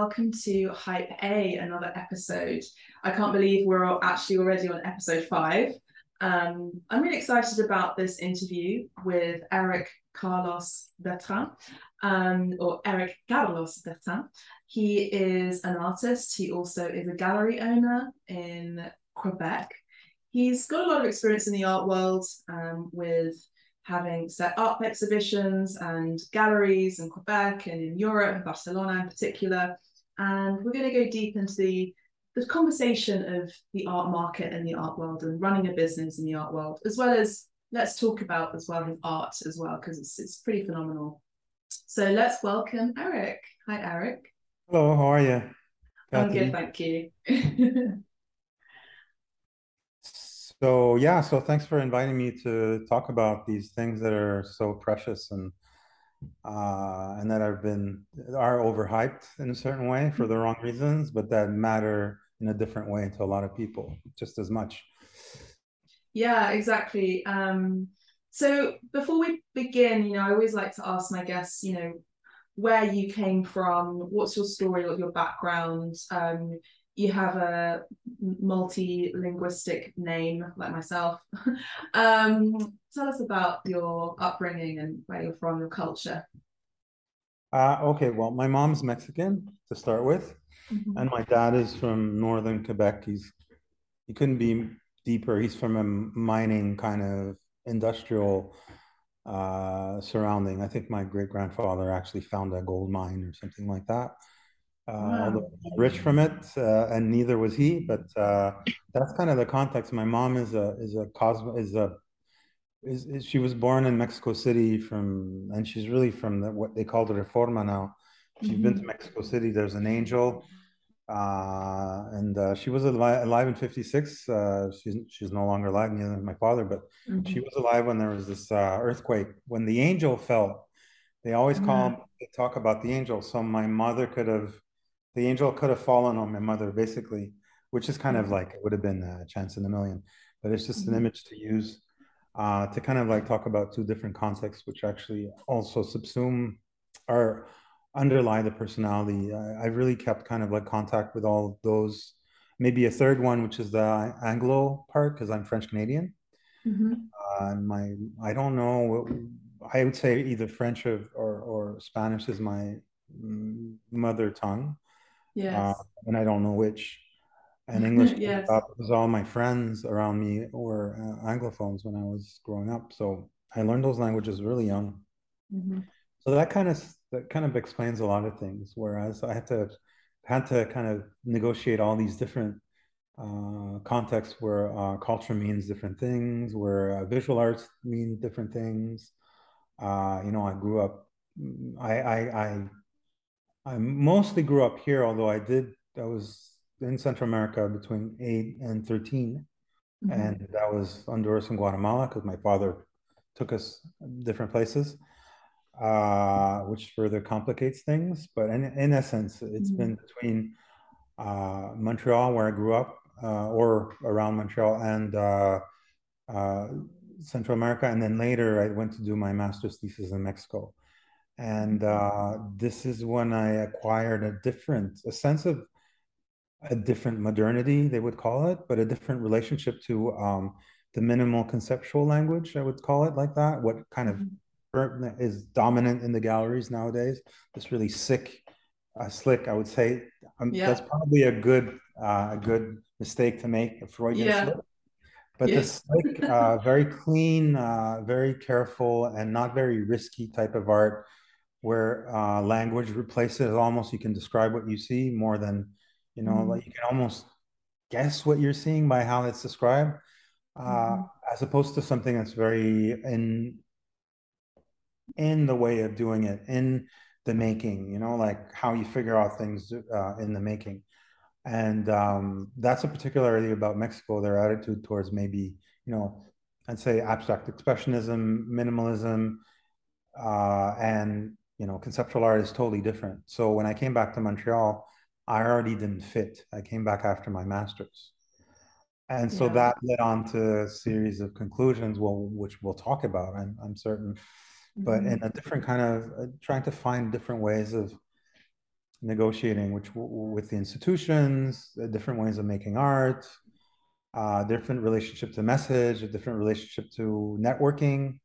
welcome to Hype A, another episode. I can't believe we're actually already on episode five. Um, I'm really excited about this interview with Eric Carlos Bertrand, um, or Eric Carlos Bertrand. He is an artist. He also is a gallery owner in Quebec. He's got a lot of experience in the art world um, with having set up exhibitions and galleries in Quebec and in Europe Barcelona in particular. And we're going to go deep into the, the conversation of the art market and the art world and running a business in the art world, as well as let's talk about as well his art as well, because it's, it's pretty phenomenal. So let's welcome Eric. Hi, Eric. Hello, how are you? I'm good, thank you. So yeah, so thanks for inviting me to talk about these things that are so precious and uh, and that have been are overhyped in a certain way for the wrong reasons, but that matter in a different way to a lot of people just as much. Yeah, exactly. Um, so before we begin, you know, I always like to ask my guests, you know, where you came from, what's your story, what your background, um, you have a multi-linguistic name like myself. um, tell us about your upbringing and where you're from, your culture. Uh, okay, well, my mom's Mexican to start with, mm-hmm. and my dad is from northern Quebec. He's he couldn't be deeper. He's from a mining kind of industrial uh, surrounding. I think my great grandfather actually found a gold mine or something like that. Uh, wow. rich from it, uh, and neither was he. But uh, that's kind of the context. My mom is a is a cosmo is a is, is, she was born in Mexico City from, and she's really from the, what they call the Reforma now. If you've mm-hmm. been to mm-hmm. Mexico City, there's an angel, uh, and uh, she was alive, alive in '56. Uh, she's she's no longer alive, neither my father, but mm-hmm. she was alive when there was this earthquake. When the angel fell, they always call mm-hmm. they talk about the angel. So my mother could have the angel could have fallen on my mother basically which is kind of mm-hmm. like it would have been a chance in a million but it's just an mm-hmm. image to use uh, to kind of like talk about two different contexts which actually also subsume or underlie the personality I, I really kept kind of like contact with all those maybe a third one which is the anglo part because i'm french canadian mm-hmm. uh, my i don't know i would say either french or, or, or spanish is my mm, mother tongue Yes. Uh, and I don't know which. And English yes. because all my friends around me were uh, Anglophones when I was growing up. So I learned those languages really young. Mm-hmm. So that kind of that kind of explains a lot of things. Whereas I had to had to kind of negotiate all these different uh, contexts where uh, culture means different things, where uh, visual arts mean different things. Uh, you know, I grew up. I, I, I I mostly grew up here, although I did, I was in Central America between 8 and 13. Mm-hmm. And that was Honduras and Guatemala because my father took us different places, uh, which further complicates things. But in, in essence, it's mm-hmm. been between uh, Montreal, where I grew up, uh, or around Montreal, and uh, uh, Central America. And then later, I went to do my master's thesis in Mexico and uh, this is when I acquired a different, a sense of a different modernity, they would call it, but a different relationship to um, the minimal conceptual language, I would call it like that. What kind of mm-hmm. is dominant in the galleries nowadays? This really sick, uh, slick, I would say. Um, yeah. That's probably a good, uh, a good mistake to make, a Freudian yeah. slip. But yeah. the slick, uh, very clean, uh, very careful, and not very risky type of art where uh, language replaces almost you can describe what you see more than you know mm-hmm. like you can almost guess what you're seeing by how it's described uh, mm-hmm. as opposed to something that's very in in the way of doing it in the making you know like how you figure out things uh, in the making and um, that's a particularity about mexico their attitude towards maybe you know i'd say abstract expressionism minimalism uh, and you know, conceptual art is totally different. So when I came back to Montreal, I already didn't fit. I came back after my master's. And so yeah. that led on to a series of conclusions, well, which we'll talk about, I'm, I'm certain, but mm-hmm. in a different kind of uh, trying to find different ways of negotiating which with the institutions, different ways of making art, uh, different relationship to message, a different relationship to networking,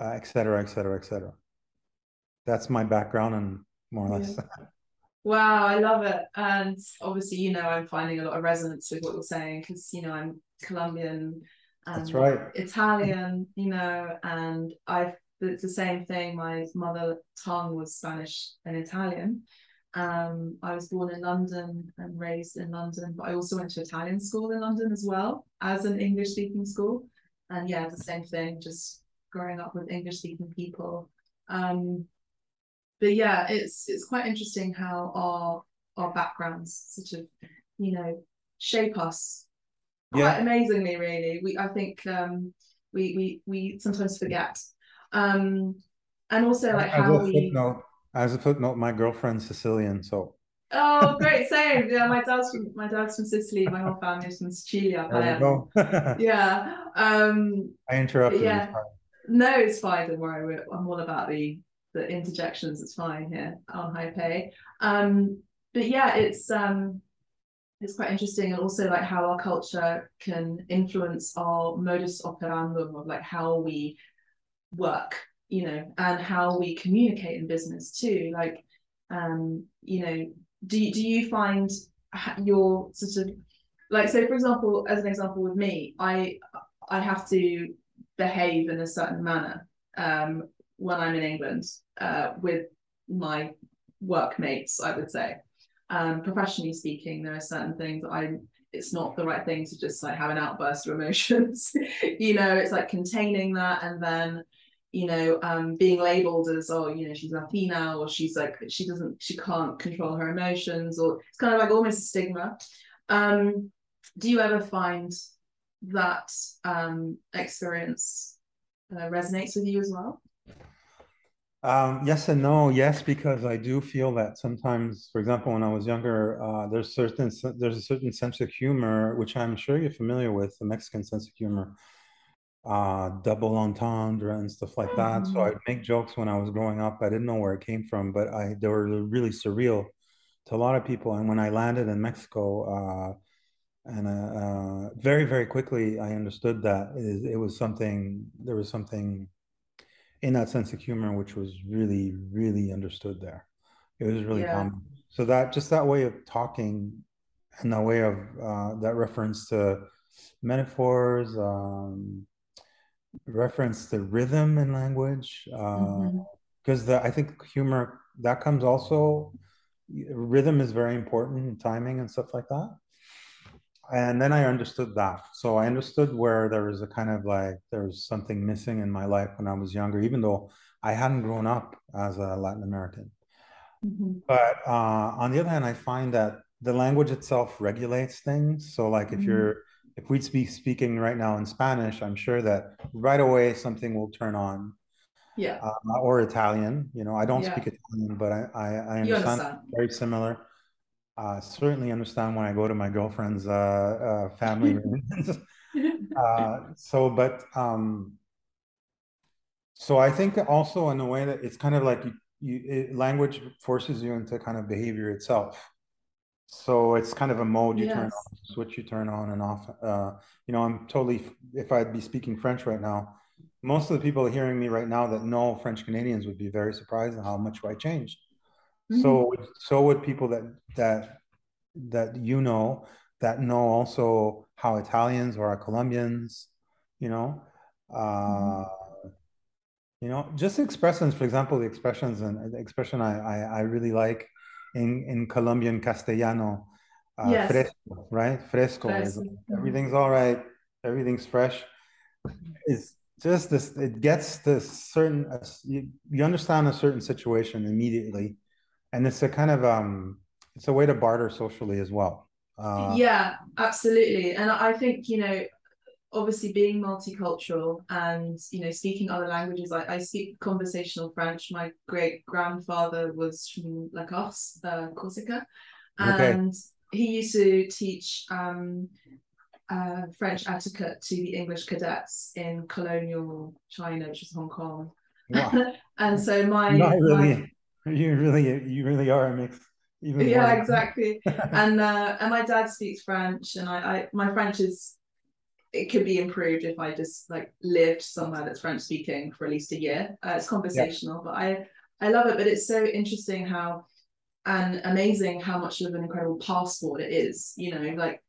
uh, et cetera, et cetera, et cetera. That's my background and more or less. Yeah. Wow, I love it. And obviously, you know, I'm finding a lot of resonance with what you're saying because, you know, I'm Colombian, that's right, Italian, you know, and I've it's the same thing. My mother tongue was Spanish and Italian. Um, I was born in London and raised in London, but I also went to Italian school in London as well as an English speaking school. And yeah, the same thing, just growing up with English speaking people. Um, but yeah, it's it's quite interesting how our our backgrounds sort of, you know, shape us yeah. quite amazingly, really. We I think um we we we sometimes forget. Um and also like as how we footnote, as a footnote, my girlfriend's Sicilian, so Oh, great! Same. Yeah, my dad's from my dad's from Sicily. My whole family's from Sicilia. There you go. yeah. Um, I interrupted. Yeah. No, it's fine. Don't worry. I'm all about the the interjections. It's fine here on Hype A. Um, but yeah, it's um, it's quite interesting, and also like how our culture can influence our modus operandum of like how we work, you know, and how we communicate in business too. Like, um, you know, do do you find your sort of like so for example as an example with me i i have to behave in a certain manner um, when i'm in england uh, with my workmates i would say um, professionally speaking there are certain things i it's not the right thing to just like have an outburst of emotions you know it's like containing that and then you know, um, being labeled as, oh, you know, she's Latina or she's like, she doesn't, she can't control her emotions or it's kind of like almost a stigma. Um, do you ever find that um, experience uh, resonates with you as well? Um, yes and no. Yes, because I do feel that sometimes, for example, when I was younger, uh, there's certain there's a certain sense of humor which I'm sure you're familiar with, the Mexican sense of humor, uh, double entendre and stuff like that. Mm-hmm. So I'd make jokes when I was growing up. I didn't know where it came from, but I they were really surreal to a lot of people. And when I landed in Mexico, uh, and uh, uh very very quickly I understood that it, it, was something. There was something in that sense of humor which was really really understood there. It was really yeah. common. So that just that way of talking and that way of uh, that reference to metaphors. Um, reference the rhythm in language because uh, mm-hmm. I think humor that comes also rhythm is very important and timing and stuff like that and then I understood that so I understood where there was a kind of like there was something missing in my life when I was younger even though I hadn't grown up as a Latin American mm-hmm. but uh, on the other hand I find that the language itself regulates things so like if mm-hmm. you're if we'd be speaking right now in Spanish, I'm sure that right away something will turn on. Yeah. Uh, or Italian. You know, I don't yeah. speak Italian, but I I, I understand, understand. very similar. Uh, certainly understand when I go to my girlfriend's uh, uh, family reunions. uh, so, but um, so I think also in a way that it's kind of like you, you it, language forces you into kind of behavior itself. So it's kind of a mode you yes. turn on, switch you turn on and off. Uh, you know, I'm totally. If I'd be speaking French right now, most of the people hearing me right now that know French Canadians would be very surprised at how much I changed. Mm-hmm. So, so would people that that that you know that know also how Italians or Colombians, you know, uh, mm-hmm. you know, just expressions. For example, the expressions and the expression I, I I really like in, in Colombian Castellano, uh, yes. fresco, right? Fresco. fresco. Mm-hmm. everything's all right. Everything's fresh. It's just this, it gets this certain, uh, you, you understand a certain situation immediately. And it's a kind of, um, it's a way to barter socially as well. Uh, yeah, absolutely. And I think, you know, obviously being multicultural and you know speaking other languages I, I speak conversational french my great grandfather was from La Corse uh, Corsica and okay. he used to teach um, uh, French etiquette to the English cadets in colonial China which is Hong Kong wow. and so my, Not really, my you really you really are a mix Even yeah, more. exactly. and uh, and my dad speaks French, and I, I my French is it could be improved if I just like lived somewhere that's French speaking for at least a year. Uh, it's conversational, yeah. but I I love it. But it's so interesting how and amazing how much of an incredible passport it is. You know, like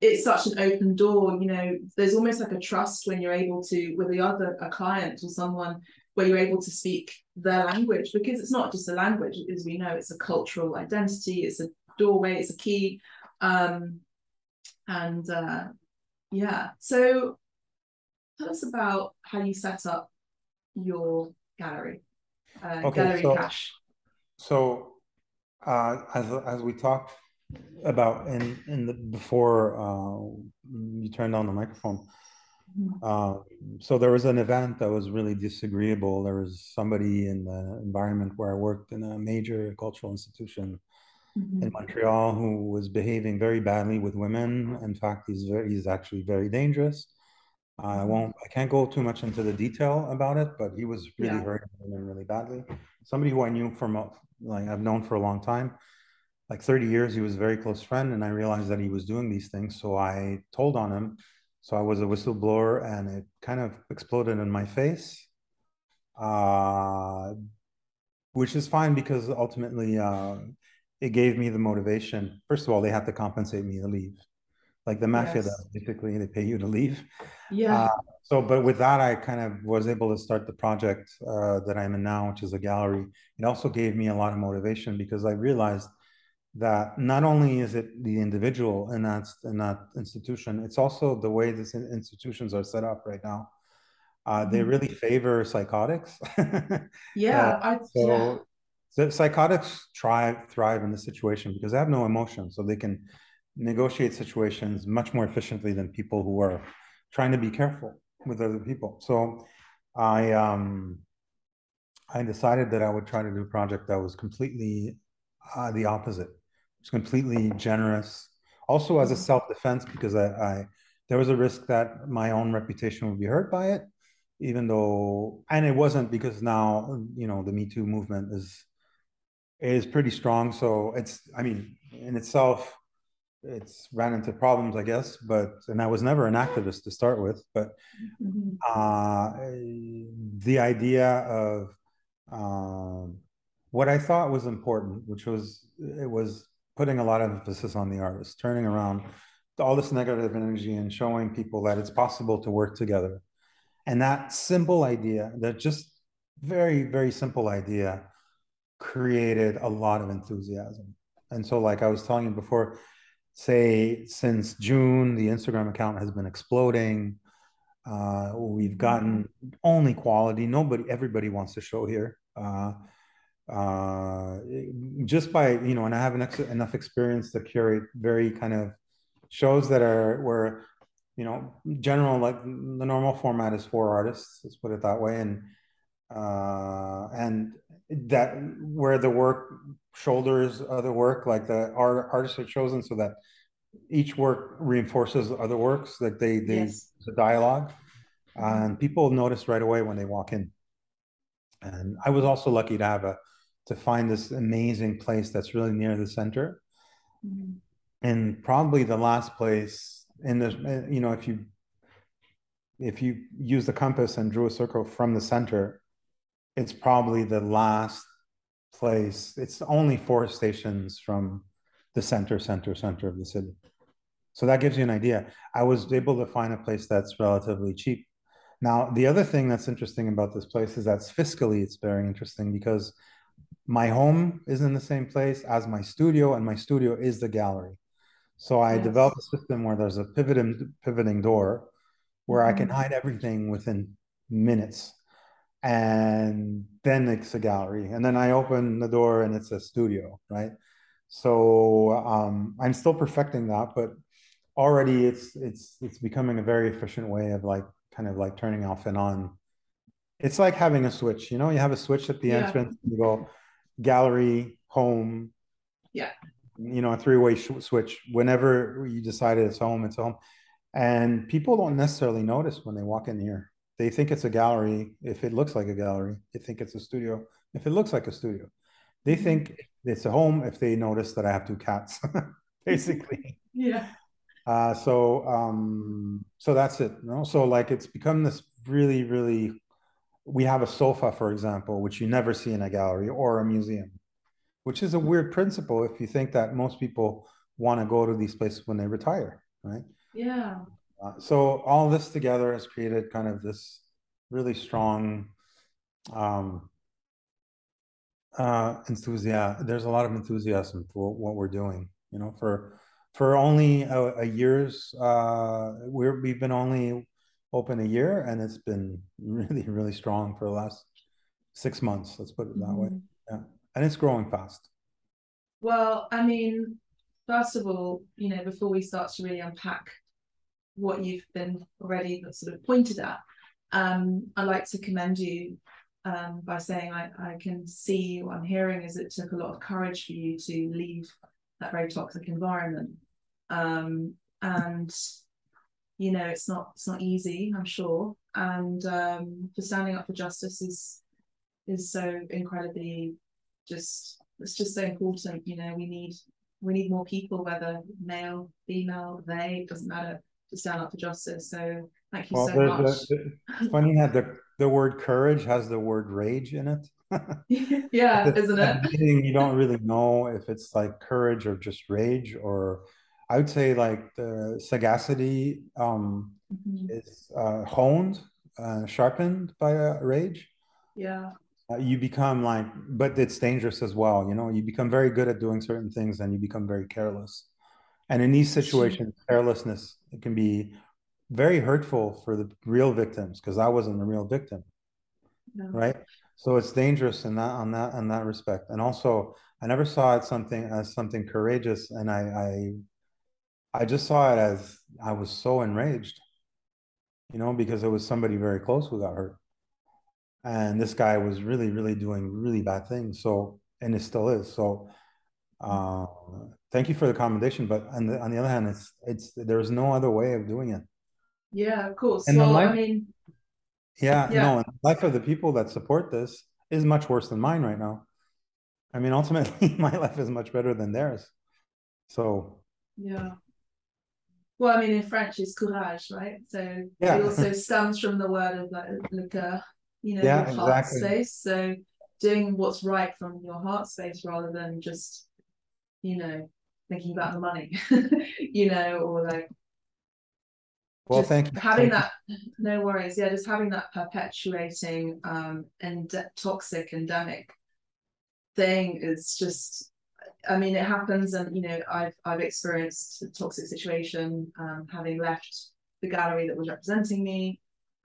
it's such an open door. You know, there's almost like a trust when you're able to with the other a client or someone where you're able to speak their language because it's not just a language, as we know, it's a cultural identity, it's a doorway, it's a key. Um, and uh, yeah, so tell us about how you set up your gallery, uh, okay, Gallery so, Cache. So, uh, as as we talked about in in the before uh, you turned on the microphone, Uh, so there was an event that was really disagreeable. There was somebody in the environment where I worked in a major cultural institution mm-hmm. in Montreal who was behaving very badly with women. In fact, he's very, he's actually very dangerous. I mm-hmm. won't, I can't go too much into the detail about it, but he was really yeah. hurting women really badly. Somebody who I knew from like I've known for a long time, like 30 years. He was a very close friend, and I realized that he was doing these things. So I told on him so I was a whistleblower and it kind of exploded in my face, uh, which is fine because ultimately uh, it gave me the motivation. First of all, they had to compensate me to leave. Like the mafia yes. does, basically, they pay you to leave. Yeah. Uh, so, but with that, I kind of was able to start the project uh, that I'm in now, which is a gallery. It also gave me a lot of motivation because I realized that not only is it the individual in that in that institution, it's also the way these institutions are set up right now. Uh, they mm-hmm. really favor psychotics. yeah, uh, so, yeah. so psychotics thrive thrive in this situation because they have no emotion, so they can negotiate situations much more efficiently than people who are trying to be careful with other people. So I um I decided that I would try to do a project that was completely uh, the opposite was completely generous. Also, as a mm-hmm. self defense, because I, I there was a risk that my own reputation would be hurt by it, even though, and it wasn't because now you know the Me Too movement is is pretty strong. So it's, I mean, in itself, it's ran into problems, I guess. But and I was never an activist to start with, but mm-hmm. uh, the idea of um, what I thought was important, which was it was putting a lot of emphasis on the artist, turning around all this negative energy and showing people that it's possible to work together. And that simple idea, that just very, very simple idea, created a lot of enthusiasm. And so, like I was telling you before, say since June, the Instagram account has been exploding. Uh, we've gotten only quality. Nobody, everybody wants to show here. Uh, uh, just by you know, and I have enough enough experience to curate very kind of shows that are where you know general like the normal format is four artists. Let's put it that way, and uh, and that where the work shoulders other work, like the art artists are chosen so that each work reinforces other works, that they they yes. the dialogue, and people notice right away when they walk in. And I was also lucky to have a to find this amazing place that's really near the center. Mm-hmm. And probably the last place in the, you know, if you if you use the compass and drew a circle from the center, it's probably the last place. It's only four stations from the center, center, center of the city. So that gives you an idea. I was able to find a place that's relatively cheap. Now, the other thing that's interesting about this place is that fiscally it's very interesting because my home is in the same place as my studio, and my studio is the gallery. So I yes. developed a system where there's a pivoting pivoting door where mm-hmm. I can mm-hmm. hide everything within minutes. And then it's a gallery. And then I open the door and it's a studio, right? So um, I'm still perfecting that, but already it's it's it's becoming a very efficient way of like kind of like turning off and on. It's like having a switch, you know, you have a switch at the yeah. entrance, you go, gallery, home. Yeah. You know, a three way sh- switch. Whenever you decide it's home, it's home. And people don't necessarily notice when they walk in here. They think it's a gallery if it looks like a gallery. They think it's a studio if it looks like a studio. They mm-hmm. think it's a home if they notice that I have two cats, basically. yeah. Uh, so um, so that's it. You know? So like it's become this really, really. We have a sofa, for example, which you never see in a gallery or a museum, which is a weird principle if you think that most people want to go to these places when they retire, right? Yeah. Uh, so all this together has created kind of this really strong um, uh, enthusiasm. There's a lot of enthusiasm for what we're doing. You know, for for only a, a year's, uh, we're we've been only open a year, and it's been really really strong for the last six months. Let's put it that mm-hmm. way. Yeah, and it's growing fast. Well, I mean, first of all, you know, before we start to really unpack what you've been already sort of pointed at, um, I'd like to commend you um, by saying I, I can see what I'm hearing is it took a lot of courage for you to leave that very toxic environment. Um, and you know it's not it's not easy, I'm sure. And um, for standing up for justice is is so incredibly just it's just so important. You know, we need we need more people, whether male, female, they, doesn't matter, to stand up for justice. So thank you well, so much. A, it's funny that the, the word courage has the word rage in it. yeah, isn't it? you don't really know if it's like courage or just rage, or I would say like the sagacity um, mm-hmm. is uh, honed, uh, sharpened by a rage. Yeah. Uh, you become like, but it's dangerous as well. You know, you become very good at doing certain things, and you become very careless. And in these situations, carelessness it can be very hurtful for the real victims because I wasn't the real victim, no. right? So it's dangerous in that on that in that respect. And also, I never saw it something as something courageous, and I I, I just saw it as I was so enraged, you know, because it was somebody very close who got hurt, and this guy was really really doing really bad things. So and it still is. So. Uh, thank you for the commendation, but on the on the other hand, it's it's there's no other way of doing it. Yeah, of course. Well, life, I mean, yeah, yeah. no, and the life of the people that support this is much worse than mine right now. I mean, ultimately, my life is much better than theirs. So yeah. Well, I mean, in French, it's courage, right? So yeah. it also stems from the word of like, like a, you know, yeah, your heart exactly. space. So doing what's right from your heart space rather than just you know, thinking about the money, you know, or like well, thank you. Having thank that, you. no worries. Yeah, just having that perpetuating um and toxic endemic thing is just. I mean, it happens, and you know, I've I've experienced a toxic situation, um, having left the gallery that was representing me.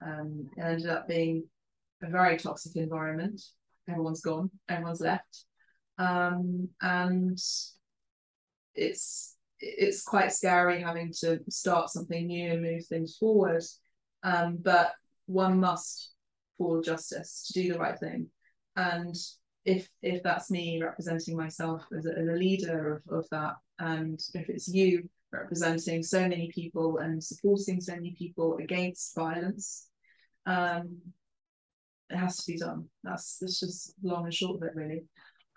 Um, it ended up being a very toxic environment. Everyone's gone. Everyone's left. Um, and it's it's quite scary having to start something new and move things forward. Um, but one must for justice to do the right thing. And if if that's me representing myself as a, as a leader of, of that, and if it's you representing so many people and supporting so many people against violence, um, it has to be done. That's that's just long and short of it, really.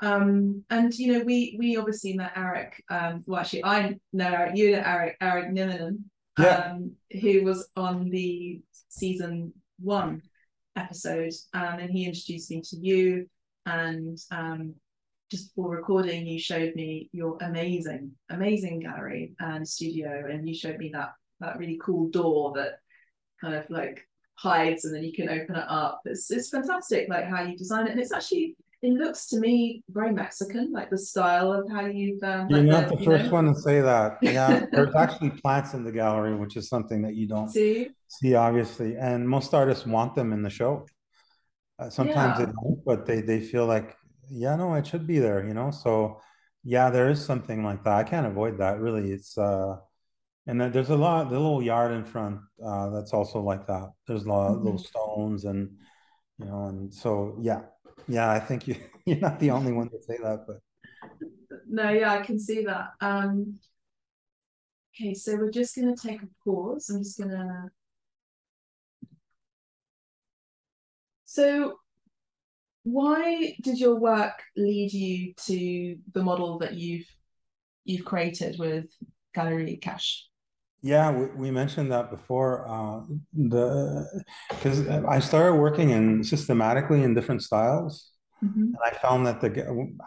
Um, and you know, we we obviously met Eric. Um, well, actually, I know Eric. You know Eric, Eric Niminen, yeah. um, who was on the season one episode, um, and he introduced me to you. And um, just before recording, you showed me your amazing, amazing gallery and studio, and you showed me that that really cool door that kind of like hides, and then you can open it up. It's it's fantastic, like how you design it, and it's actually it looks to me very Mexican, like the style of how you've. Um, You're not the, the first know? one to say that. Yeah, there's actually plants in the gallery, which is something that you don't see. See, obviously, and most artists want them in the show. Uh, sometimes yeah. they don't, but they they feel like, yeah, no, it should be there, you know. So, yeah, there is something like that. I can't avoid that. Really, it's. uh and then there's a lot, the little yard in front uh, that's also like that. There's a lot of mm-hmm. little stones and, you know, and so yeah, yeah, I think you you're not the only one to say that, but no, yeah, I can see that. Um, okay, so we're just gonna take a pause. I'm just gonna. So why did your work lead you to the model that you've you've created with Gallery Cache? Yeah, we, we mentioned that before. Uh, the because I started working in systematically in different styles, mm-hmm. and I found that the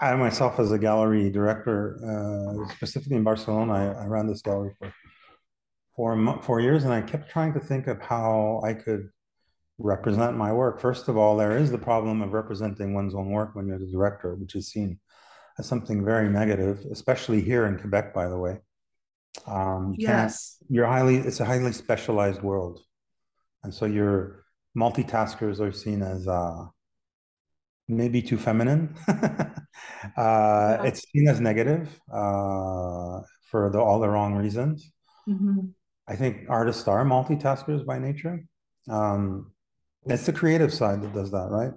I myself as a gallery director, uh, specifically in Barcelona, I, I, ran this gallery for four four years, and I kept trying to think of how I could represent my work. First of all, there is the problem of representing one's own work when you're the director, which is seen as something very negative, especially here in Quebec, by the way. Um, you yes. You're highly, it's a highly specialized world. And so your multitaskers are seen as uh, maybe too feminine. uh, yeah. It's seen as negative uh, for the, all the wrong reasons. Mm-hmm. I think artists are multitaskers by nature. Um, it's the creative side that does that, right?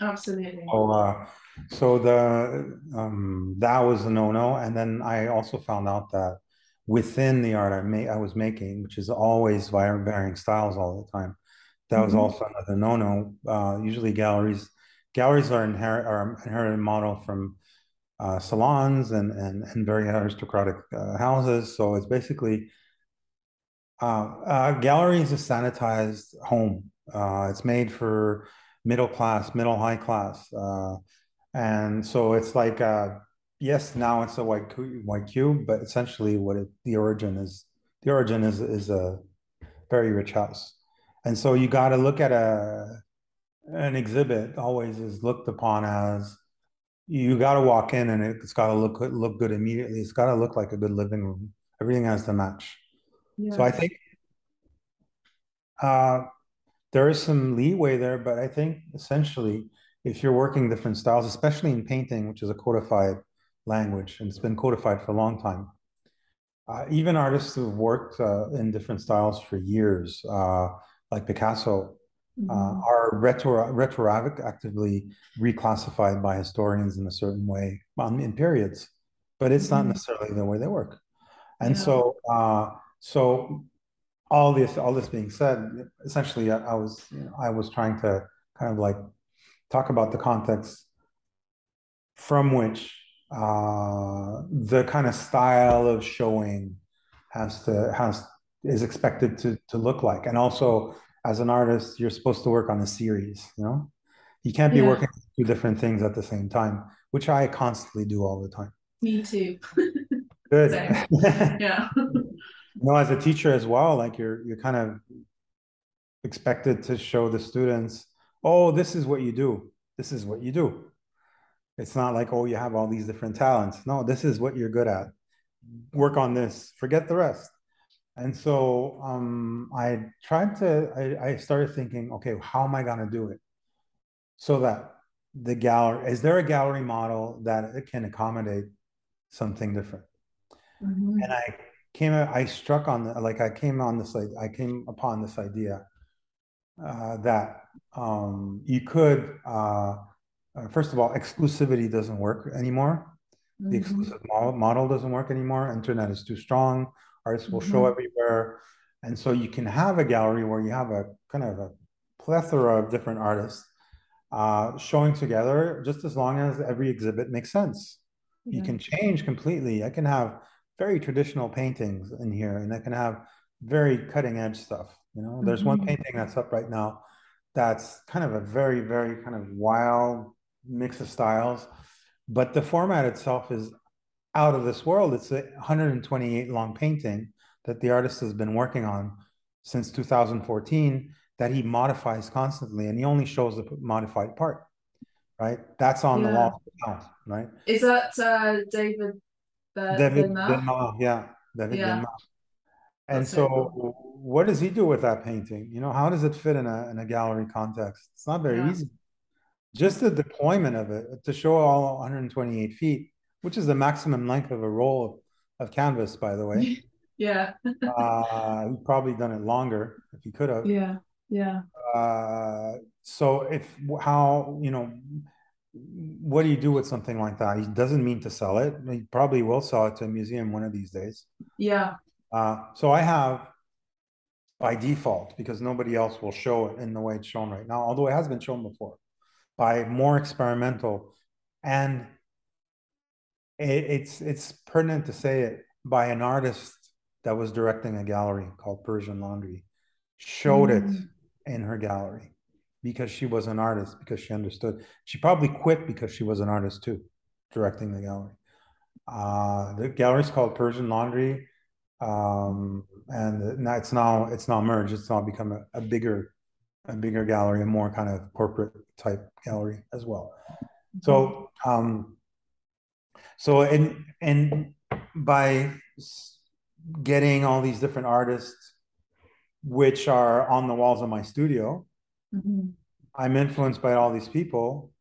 Absolutely. So, uh, so the um, that was a no-no, and then I also found out that within the art I made, I was making, which is always varying styles all the time, that mm-hmm. was also another no-no. Uh, usually, galleries galleries are inherit are inherited model from uh, salons and, and and very aristocratic uh, houses. So it's basically uh, uh, gallery is a sanitized home uh, it's made for middle class, middle high class, uh, and so it's like uh, yes, now it's a white white cube, but essentially what it, the origin is the origin is is a very rich house, and so you got to look at a an exhibit always is looked upon as you got to walk in and it's got to look look good immediately. It's got to look like a good living room. Everything has to match. Yeah. So I think uh, there is some leeway there, but I think essentially, if you're working different styles, especially in painting, which is a codified language and it's been codified for a long time, uh, even artists who've worked uh, in different styles for years, uh, like Picasso, uh, mm-hmm. are retro retroactively reclassified by historians in a certain way um, in periods, but it's mm-hmm. not necessarily the way they work. And yeah. so, uh, so all this all this being said essentially I, I, was you know, i was trying to kind of like talk about the context from which uh, the kind of style of showing has to has is expected to to look like. And also as an artist you're supposed to work on a series you know? You can't be yeah. working two different things at the same time which i constantly do all the time. Me too. Good. Yeah you know as a teacher as well like you're you're kind of expected to show the students oh this is what you do. This is what you do. It's not like oh you have all these different talents. No this is what you're good at. Work on this. Forget the rest. And so um, i tried to I, I started thinking okay how am i going to do it? So that the gallery is there a gallery model that it can accommodate something different? Mm-hmm. and i came I struck on the like I came on this like I came upon this idea uh, that um, you could uh, uh, first of all exclusivity doesn't work anymore. Mm-hmm. The exclusive model, model doesn't work anymore. Internet is too strong. Artists will mm-hmm. show everywhere, and so you can have a gallery where you have a kind of a plethora of different artists uh, showing together, just as long as every exhibit makes sense. Yeah. You can change completely. I can have very traditional paintings in here, and they can have very cutting edge stuff. You know, there's mm-hmm. one painting that's up right now that's kind of a very, very kind of wild mix of styles, but the format itself is out of this world. It's a 128 long painting that the artist has been working on since 2014 that he modifies constantly, and he only shows the modified part. Right, that's on yeah. the wall. Right, is that uh, David David Benma, yeah, David yeah. And That's so, cool. what does he do with that painting? You know, how does it fit in a in a gallery context? It's not very yeah. easy. Just the deployment of it to show all 128 feet, which is the maximum length of a roll of, of canvas, by the way. yeah. uh, he'd probably done it longer if he could have. Yeah. Yeah. Uh, so if how you know what do you do with something like that? He doesn't mean to sell it. He probably will sell it to a museum one of these days. Yeah. Uh, so I have by default because nobody else will show it in the way it's shown right now, although it has been shown before. by more experimental and it, it's it's pertinent to say it by an artist that was directing a gallery called Persian Laundry showed mm. it in her gallery because she was an artist because she understood. She probably quit because she was an artist too directing the gallery. Uh, the gallery is called Persian Laundry um, and now it's now it's now merged. It's now become a, a bigger a bigger gallery a more kind of corporate type gallery as well. So um, so and and by getting all these different artists which are on the walls of my studio mm-hmm. i'm influenced by all these people.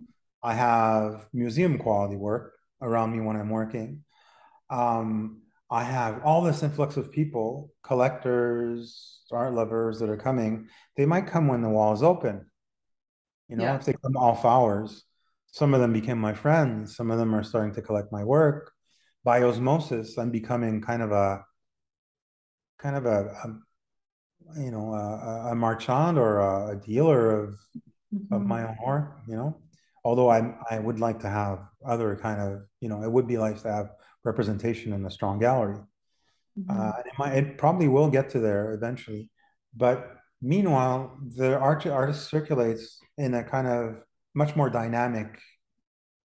I have museum quality work around me when i'm working. Um, i have all this influx of people collectors art lovers that are coming. They might come when the wall is open. You know yeah. if they come off hours some of them became my friends. Some of them are starting to collect my work. By osmosis i'm becoming kind of a kind of a, a you know a, a, marchand or a, dealer of mm-hmm. of my own work you know although i i would like to have other kind of you know it would be nice to have representation in a strong gallery mm-hmm. uh, it, might, it probably will get to there eventually but meanwhile the art artist circulates in a kind of much more dynamic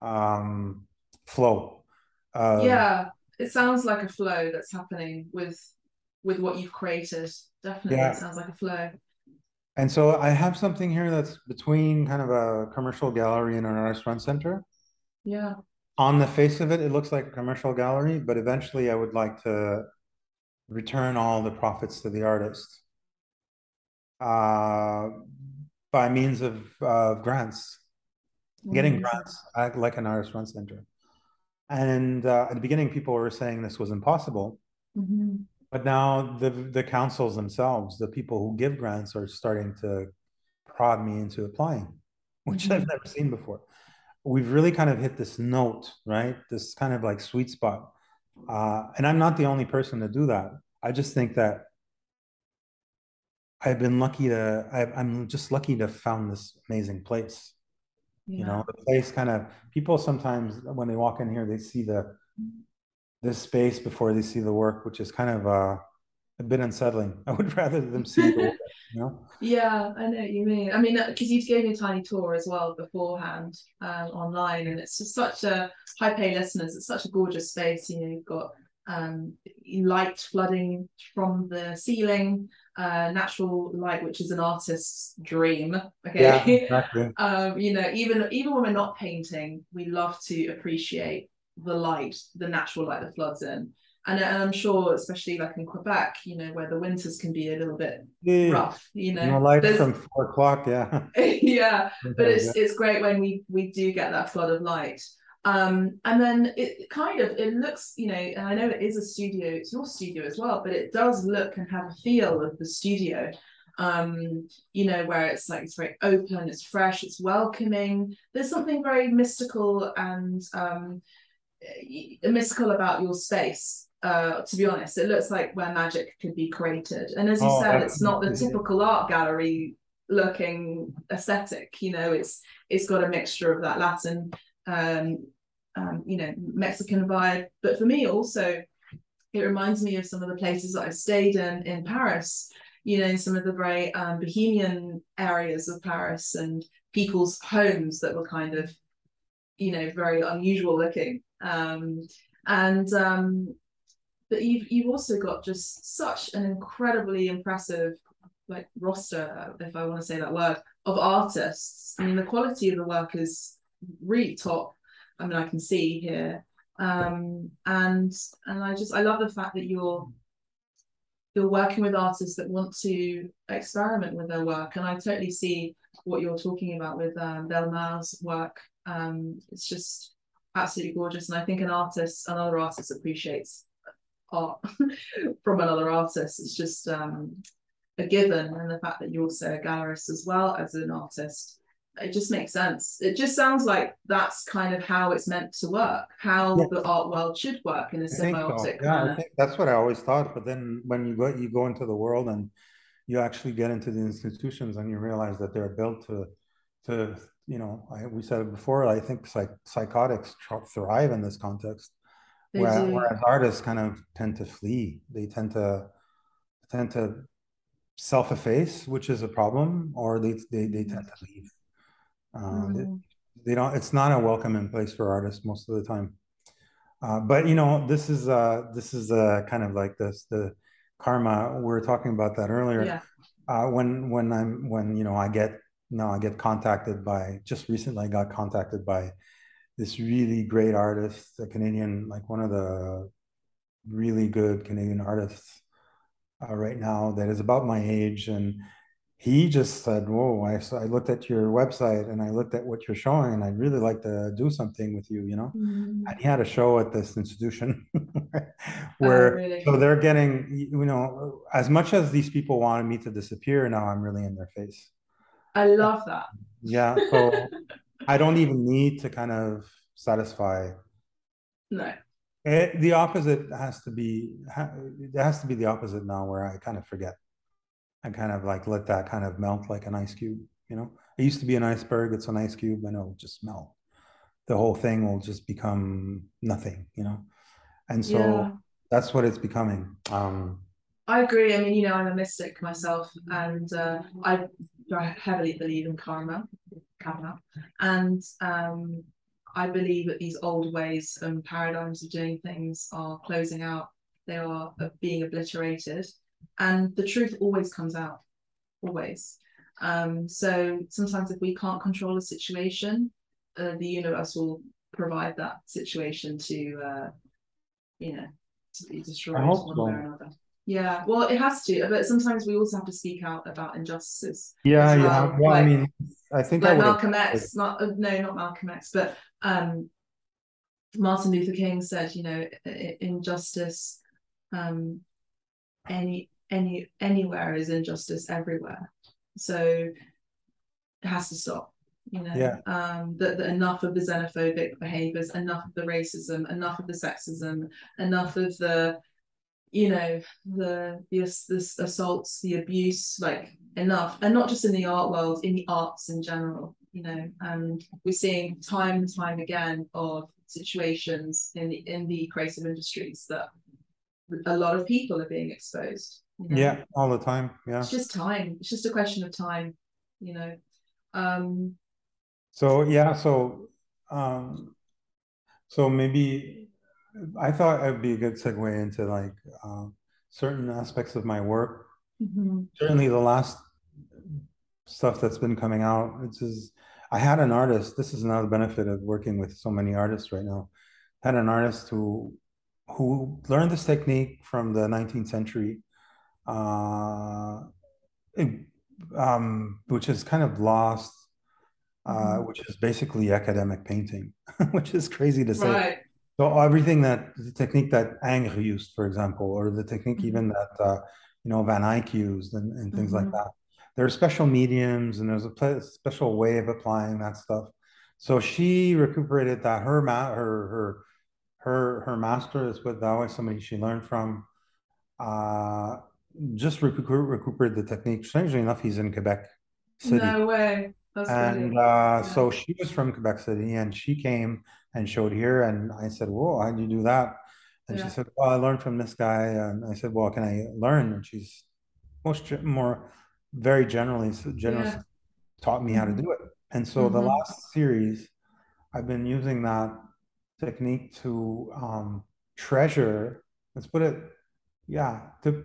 um, flow. Yeah, it sounds like a flow that's happening with with what you've created. Definitely, yeah. sounds like a flow. And so I have something here that's between kind of a commercial gallery and an artist run center. Yeah. On the face of it, it looks like a commercial gallery, but eventually I would like to return all the profits to the artist uh, by means of uh, grants getting mm-hmm. grants like an artist run center. And uh, at the beginning, people were saying this was impossible. Mm-hmm. But now the the councils themselves, the people who give grants, are starting to prod me into applying, which mm-hmm. I've never seen before. We've really kind of hit this note, right? This kind of like sweet spot. Uh, and I'm not the only person to do that. I just think that I've been lucky to. i am just lucky to found this amazing place yeah. you know the place kind of people sometimes when they walk in here they see the this space before they see the work which is kind of uh, a bit unsettling i would rather them see the work you know yeah i know what you mean i mean because uh, you gave me a tiny tour as well beforehand um, online and it's just such a Hype A listeners it's such a gorgeous space you know you've got um, light flooding from the ceiling uh, natural light, which is an artist's dream. Okay, yeah, exactly. um, you know, even even when we're not painting, we love to appreciate the light, the natural light that floods in. And, and I'm sure, especially like in Quebec, you know, where the winters can be a little bit yeah. rough, you know. No light from four o'clock, yeah. yeah, but it's it's great when we we do get that flood of light. Um, and then it kind of it looks, you know, and I know it is a studio, it's your studio as well, but it does look and have a feel of the studio. Um, you know, where it's like it's very open, it's fresh, it's welcoming. There's something very mystical and um, mystical about your space. Uh, to be honest, it looks like where magic could be created. And as you oh, said, it's not the typical art gallery looking aesthetic. You know, it's it's got a mixture of that Latin um, um, you know, Mexican vibe. But for me, also, it reminds me of some of the places that I've stayed in in Paris. You know, in some of the very um, bohemian areas of Paris and people's homes that were kind of, you know, very unusual looking. Um, and um, but you've you've also got just such an incredibly impressive like roster, if I want to say that word, of artists. I mean, the quality of the work is really top. I mean, I can see here, um, and and I just I love the fact that you're you're working with artists that want to experiment with their work, and I totally see what you're talking about with um, Belmar's work. Um, it's just absolutely gorgeous, and I think an artist, another artist, appreciates art from another artist. It's just um, a given, and the fact that you're also a gallerist as well as an artist it just makes sense. It just sounds like that's kind of how it's meant to work, how yeah. the art world should work in a symbiotic so. Yeah, I think that's what I always thought. But then when you go you go into the world and you actually get into the institutions and you realize that they're built to to you know, I, we said it before. I think psych, psychotics thrive in this context, whereas, whereas artists kind of tend to flee. They tend to tend to self-efface, which is a problem, or they they, they tend to leave. Uh, mm. they, they, don't. It's not a welcoming place for artists most of the time. Uh, but you know, this is uh, this is uh, kind of like this the karma. We were talking about that earlier. Yeah. Uh, when when I'm when you know I get no I get contacted by just recently I got contacted by this really great artist, a Canadian like one of the really good Canadian artists uh, right now that is about my age and he just said whoa I, I looked at your website and i looked at what you're showing and i'd really like to do something with you you know mm-hmm. and he had a show at this institution where oh, really? so they're getting you know as much as these people wanted me to disappear now i'm really in their face i love that. Yeah so i don't even need to kind of satisfy no. It, eh, the opposite has to be it has to be the opposite now where i kind of forget. I kind of like let that kind of melt like an ice cube you know? It used to be an iceberg it's an ice cube and it'll just melt. The whole thing will just become nothing you know? And so yeah. that's what it's becoming um i agree i mean you know i'm a mystic myself and uh, i heavily believe in karma? Karma. And um I believe that these old ways and paradigms of doing things are closing out, they are being obliterated, and the truth always comes out, always. Um, so sometimes if we can't control a situation, uh, the universe will provide that situation to, uh, you know, to be destroyed one way or another. Yeah, well, it has to, but sometimes we also have to speak out about injustices. Yeah, well. yeah. Well, like, I mean, I think like Malcolm X, not uh, no, not Malcolm X, but um, Martin Luther King said, you know, injustice, um, any any anywhere is injustice everywhere. So it has to stop. You know, yeah. um, that, that enough of the xenophobic behaviors, enough of the racism, enough of the sexism, enough of the you know the the, the assaults the abuse like enough. And not just in the art world in the arts in general you know. And we're seeing time and time again of situations in the in the creative industries that a lot of people are being exposed you know? yeah all the time yeah. It's just time. It's just a question of time you know. Um so yeah so um so maybe I thought it would be a good segue into like uh, certain aspects of my work. Mm-hmm. Certainly, the last stuff that's been coming out. It's just, I had an artist. This is another benefit of working with so many artists right now. I had an artist who who learned this technique from the 19th century, uh, it, um, which is kind of lost, uh, mm-hmm. which is basically academic painting, which is crazy to say. Right. So everything that the technique that Ingres used, for example, or the technique mm-hmm. even that uh, you know Van Eyck used, and, and things mm-hmm. like that. There are special mediums, and there's a special way of applying that stuff. So she recuperated that. Her ma- her her her her master is with that was somebody she learned from. Uh, just recuper- recuperated the technique. Strangely enough, he's in Quebec City. No way. That's and uh, so she was from Quebec City, and she came and showed here. And I said, "Whoa, how did you do that?" And yeah. she said, "Well, I learned from this guy." And I said, "Well, can I learn?" And she's most more very generally so generous yeah. taught me how to mm-hmm. do it. And so mm-hmm. the last series, I've been using that technique to um, treasure. Let's put it, yeah, to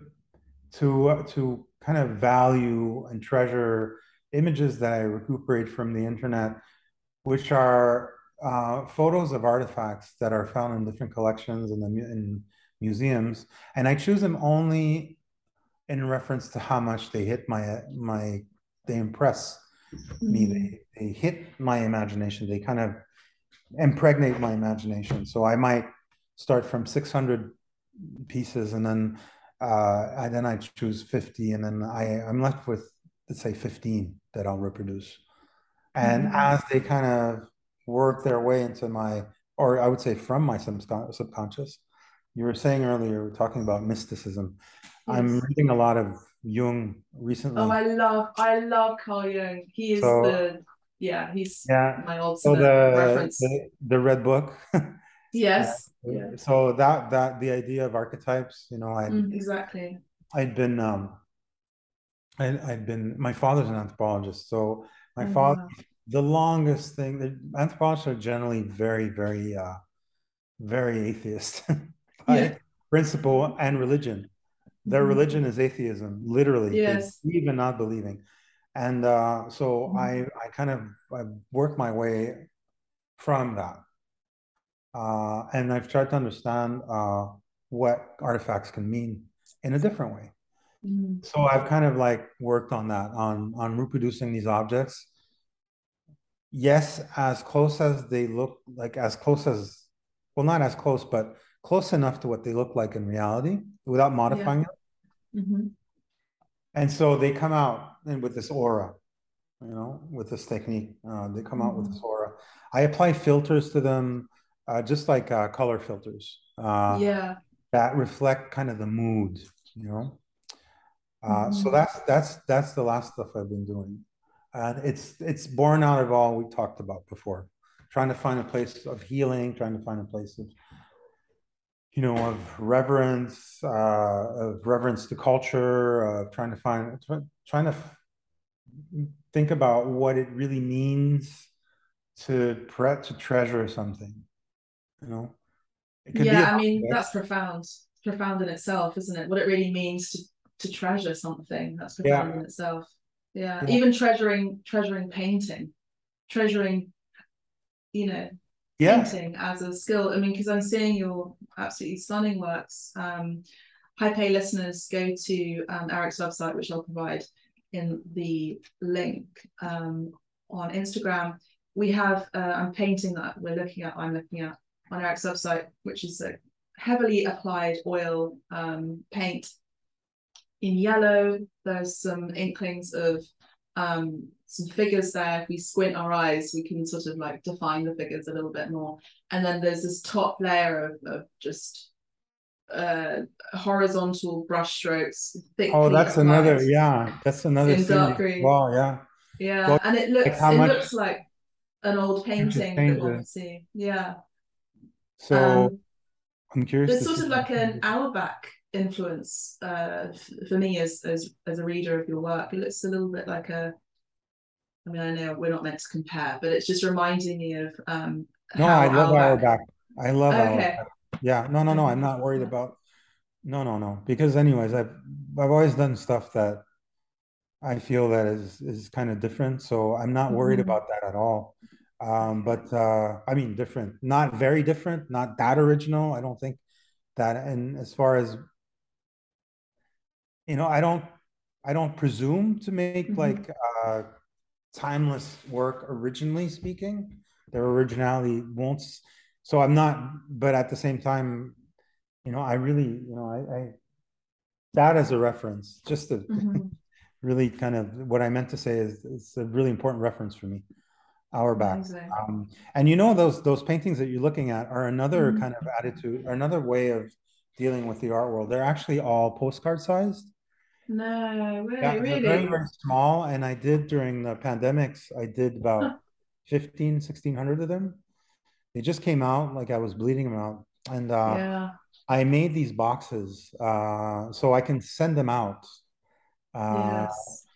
to uh, to kind of value and treasure images that I recuperate from the internet, which are uh, photos of artifacts that are found in different collections in the in museums, and I choose them only in reference to how much they hit my my they impress mm-hmm. me. They they hit my imagination. They kind of impregnate my imagination. So I might start from 600 pieces, and then uh, I then I choose 50, and then I I'm left with let's say 15 that I'll reproduce. And mm-hmm. as they kind of work their way into my, or I would say from my subconscious, you were saying earlier, we are talking about mysticism. Yes. I'm reading a lot of Jung recently. Oh, I love, I love Carl Jung. He is so, the yeah, he's yeah. my old so the, reference. The, the red book. yes. Uh, yeah. So that that the idea of archetypes, you know, I mm, exactly. I'd been um I I'd been my father's an anthropologist, so my oh, father. The longest thing the anthropologists are generally very, very uh very atheist by yeah. principle and religion. Their mm-hmm. religion is atheism, literally. Yes. Even not believing. And uh, so mm-hmm. I, I kind of I worked my way from that. Uh, and I've tried to understand uh, what artifacts can mean in a different way. Mm-hmm. So I've kind of like worked on that, on on reproducing these objects. Yes, as close as they look, like as close as, well, not as close, but close enough to what they look like in reality without modifying yeah. it. Mm-hmm. And so they come out and with this aura, you know, with this technique. Uh, they come out mm-hmm. with this aura. I apply filters to them, uh, just like uh, color filters. Uh, yeah. That reflect kind of the mood, you know. Uh, mm-hmm. So that's that's that's the last stuff I've been doing, and it's it's born out of all we talked about before, trying to find a place of healing, trying to find a place of you know, of reverence, uh, of reverence to culture, of trying to find, trying to think about what it really means to pre- to treasure something. You know. Yeah, I mean that's profound, profound in itself, isn't it? What it really means to to treasure something that's profound yeah. in itself. Yeah. yeah, even treasuring treasuring painting, treasuring, you know, yeah. painting as a skill. I mean, because I'm seeing your absolutely stunning works. Um, Hype A listeners go to um, Eric's website, which I'll provide in the link um, on Instagram. We have uh, a painting that we're looking at, I'm looking at on Eric's website, which is a heavily applied oil um, paint in yellow. There's some inklings of um, some figures there. If we squint our eyes, we can sort of like define the figures a little bit more. And then there's this top layer of, of just uh, horizontal brush strokes. Oh, that's another, yeah, that's another in dark green. Wow, yeah. Yeah, and it looks like it much... looks like an old painting that one see. Yeah. So um, I'm curious. It's sort of like an Auerbach influence uh, for me as, as as a reader of your work. It looks a little bit like a I mean, I know we're not meant to compare, but it's just reminding me of. Um, no, I love Auerbach. I love okay. Auerbach. Yeah, no, no, no. I'm not worried about. No, no, no. Because anyways, I've I've always done stuff that I feel that is is kind of different. So I'm not worried mm-hmm. about that at all. Um, but uh, I mean, different, not very different, not that original. I don't think that. And as far as you know, I don't I don't presume to make mm-hmm. like uh, timeless work originally speaking their originality won't so i'm not but at the same time you know i really you know i, I that as a reference just to mm-hmm. really kind of what i meant to say is it's a really important reference for me Auerbach um, and you know those those paintings that you're looking at are another mm-hmm. kind of attitude or another way of dealing with the art world they're actually all postcard sized no, really, yeah, really. Very, very small. And I did during the pandemics, I did about huh. 15, 1600 of them. They just came out like I was bleeding them out. And uh, yeah. I made these boxes uh, so I can send them out. Uh,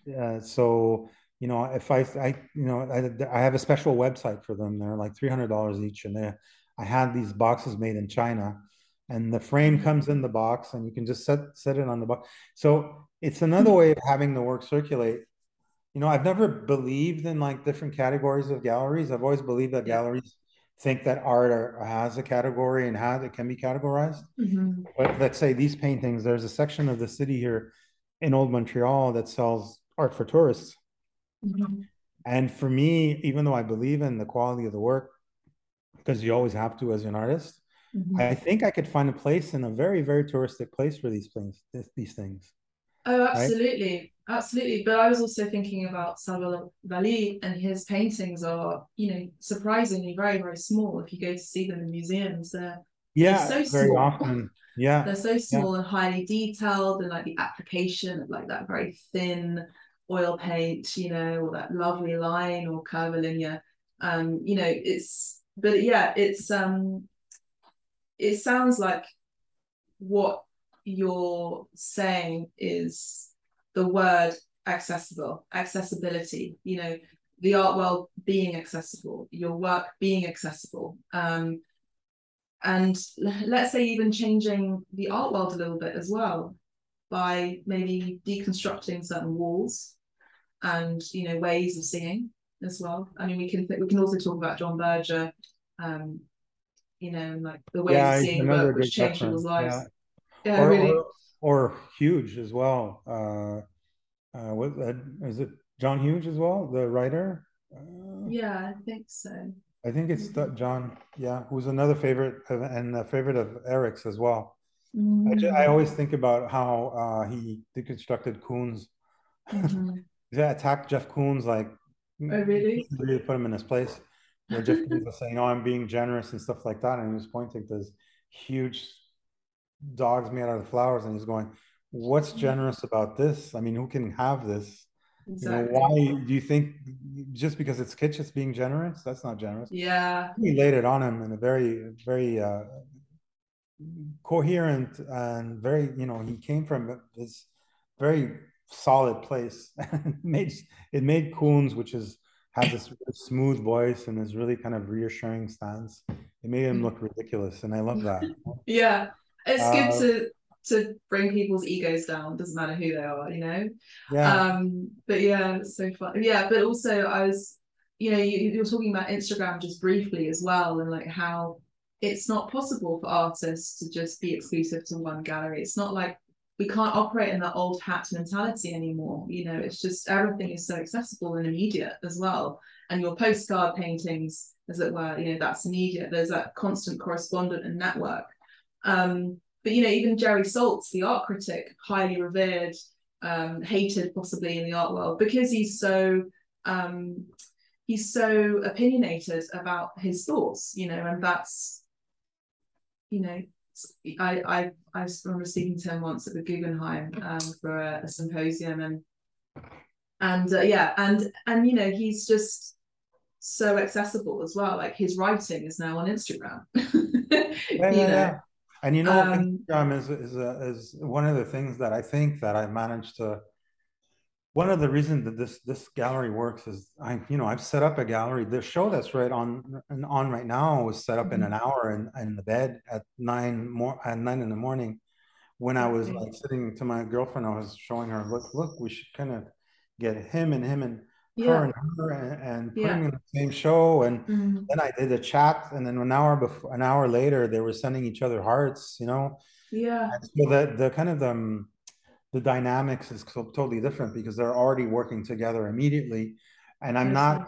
yes. so, you know, if I, I you know, I, I have a special website for them. They're like $300 each. And they, I had these boxes made in China and the frame comes in the box and you can just set set it on the box so it's another way of having the work circulate you know i've never believed in like different categories of galleries i've always believed that galleries think that art are, has a category and how it can be categorized mm-hmm. but let's say these paintings there's a section of the city here in old montreal that sells art for tourists mm-hmm. and for me even though i believe in the quality of the work because you always have to as an artist Mm-hmm. I think I could find a place in a very, very touristic place for these things. These things. Oh, absolutely, right? absolutely. But I was also thinking about Salvador Dali, and his paintings are, you know, surprisingly very, very small. If you go to see them in museums, they're yeah, they're so very small. often. Yeah, they're so small yeah. and highly detailed, and like the application of like that very thin oil paint, you know, or that lovely line or curvilinear. Um, you know, it's but yeah, it's um it sounds like what you're saying is the word accessible, accessibility, you know, the art world being accessible, your work being accessible. Um, and let's say even changing the art world a little bit as well by maybe deconstructing certain walls and you know ways of seeing as well. I mean, we can we can also talk about John Berger, um, you know, and like the ways yeah, of seeing work which changed people's lives. Yeah, yeah or, really. Or, or, Hughes as well. Uh, uh, what uh, is it? John Hughes as well, the writer. Uh, yeah, I think so. I think it's mm-hmm. John. Yeah, who's another favorite of, and a favorite of Eric's as well. Mm-hmm. I, just, I, always think about how uh, he deconstructed Koons. Mm-hmm. he attacked Jeff Koons like oh, really? really put him in his place. Where Jeff Koons was saying, "Oh, I'm being generous" and stuff like that, and he was pointing to this huge dogs made out of flowers, and he's going, "What's mm-hmm. generous about this? I mean, who can have this?" Exactly. You know, why do you think just because it's kitsch, it's being generous? That's not generous. Yeah. He laid it on him in a very, very uh, coherent and very, you know, he came from this very solid place. it made it made Koons, which is has this really smooth voice and this really kind of reassuring stance. It made him look ridiculous, and I love that. yeah, it's uh, good to to bring people's egos down. Doesn't matter who they are you know? Yeah. Um but yeah it's so fun. Yeah but also i was you know you, you're talking about instagram just briefly as well and like how it's not possible for artists to just be exclusive to one gallery. It's not like we can't operate in that old hat mentality anymore you know? It's just everything is so accessible and immediate as well. And your postcard paintings as it were you know that's immediate. There's that constant correspondent and network um but you know, even Jerry Saltz, the art critic, highly revered, um, hated possibly in the art world because he's so um, he's so opinionated about his thoughts, you know, and that's you know, I I I remember speaking to him once at the Guggenheim um, for a, a, symposium and and uh, yeah, and and you know, he's just so accessible as well. Like his writing is now on Instagram. yeah, you know. Yeah. And you know, um, Instagram is is, a, is one of the things that I think that I managed to. One of the reasons that this this gallery works is I you know I've set up a gallery. The show that's right on on right now was set up mm-hmm. in an hour in, in the bed at nine more at nine in the morning. When I was like sitting to my girlfriend, I was showing her, look, look, we should kind of get him and him and yeah. her and her and, and put yeah. in the same show. And mm-hmm. then I did a chat, and then an hour before, an hour later, they were sending each other hearts. You know. Yeah. And so the the kind of the um, the dynamics is totally different because they're already working together immediately, and I'm not.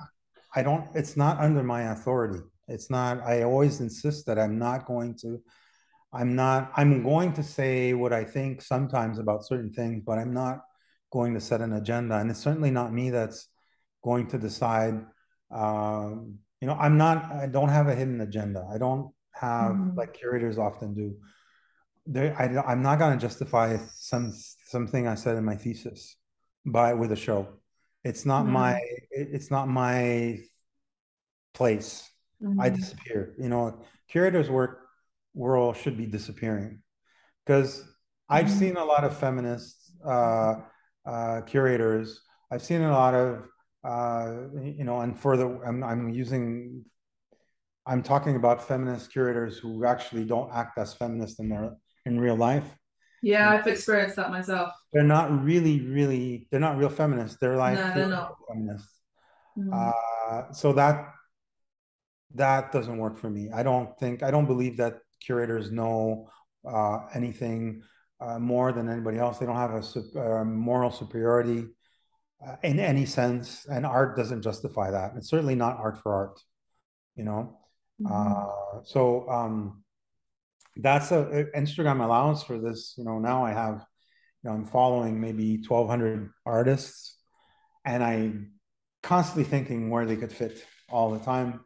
I don't. It's not under my authority. It's not. I always insist that I'm not going to. I'm not. I'm going to say what I think sometimes about certain things, but I'm not going to set an agenda. And it's certainly not me that's going to decide um, you know i'm not i don't have a hidden agenda i don't have mm-hmm. like curators often do there I, i'm not going to justify some something i said in my thesis by with a show it's not mm-hmm. my it's not my place mm-hmm. i disappear you know curators work world should be disappearing because i've mm-hmm. seen a lot of feminists uh, uh, curators i've seen a lot of uh, you know, and further, I'm, I'm using, I'm talking about feminist curators who actually don't act as feminist in their in real life. Yeah, I've experienced that myself. They're not really, really, they're not real feminists. They're like no, they're not. feminists. Mm-hmm. Uh, so that that doesn't work for me. I don't think I don't believe that curators know uh, anything uh, more than anybody else. They don't have a, a moral superiority uh, in any sense, and art doesn't justify that. It's certainly not art for art, you know. Mm-hmm. Uh, so um, that's a, a, Instagram allows for this. You know, now I have, you know, I'm following maybe 1,200 artists, and I'm constantly thinking where they could fit all the time.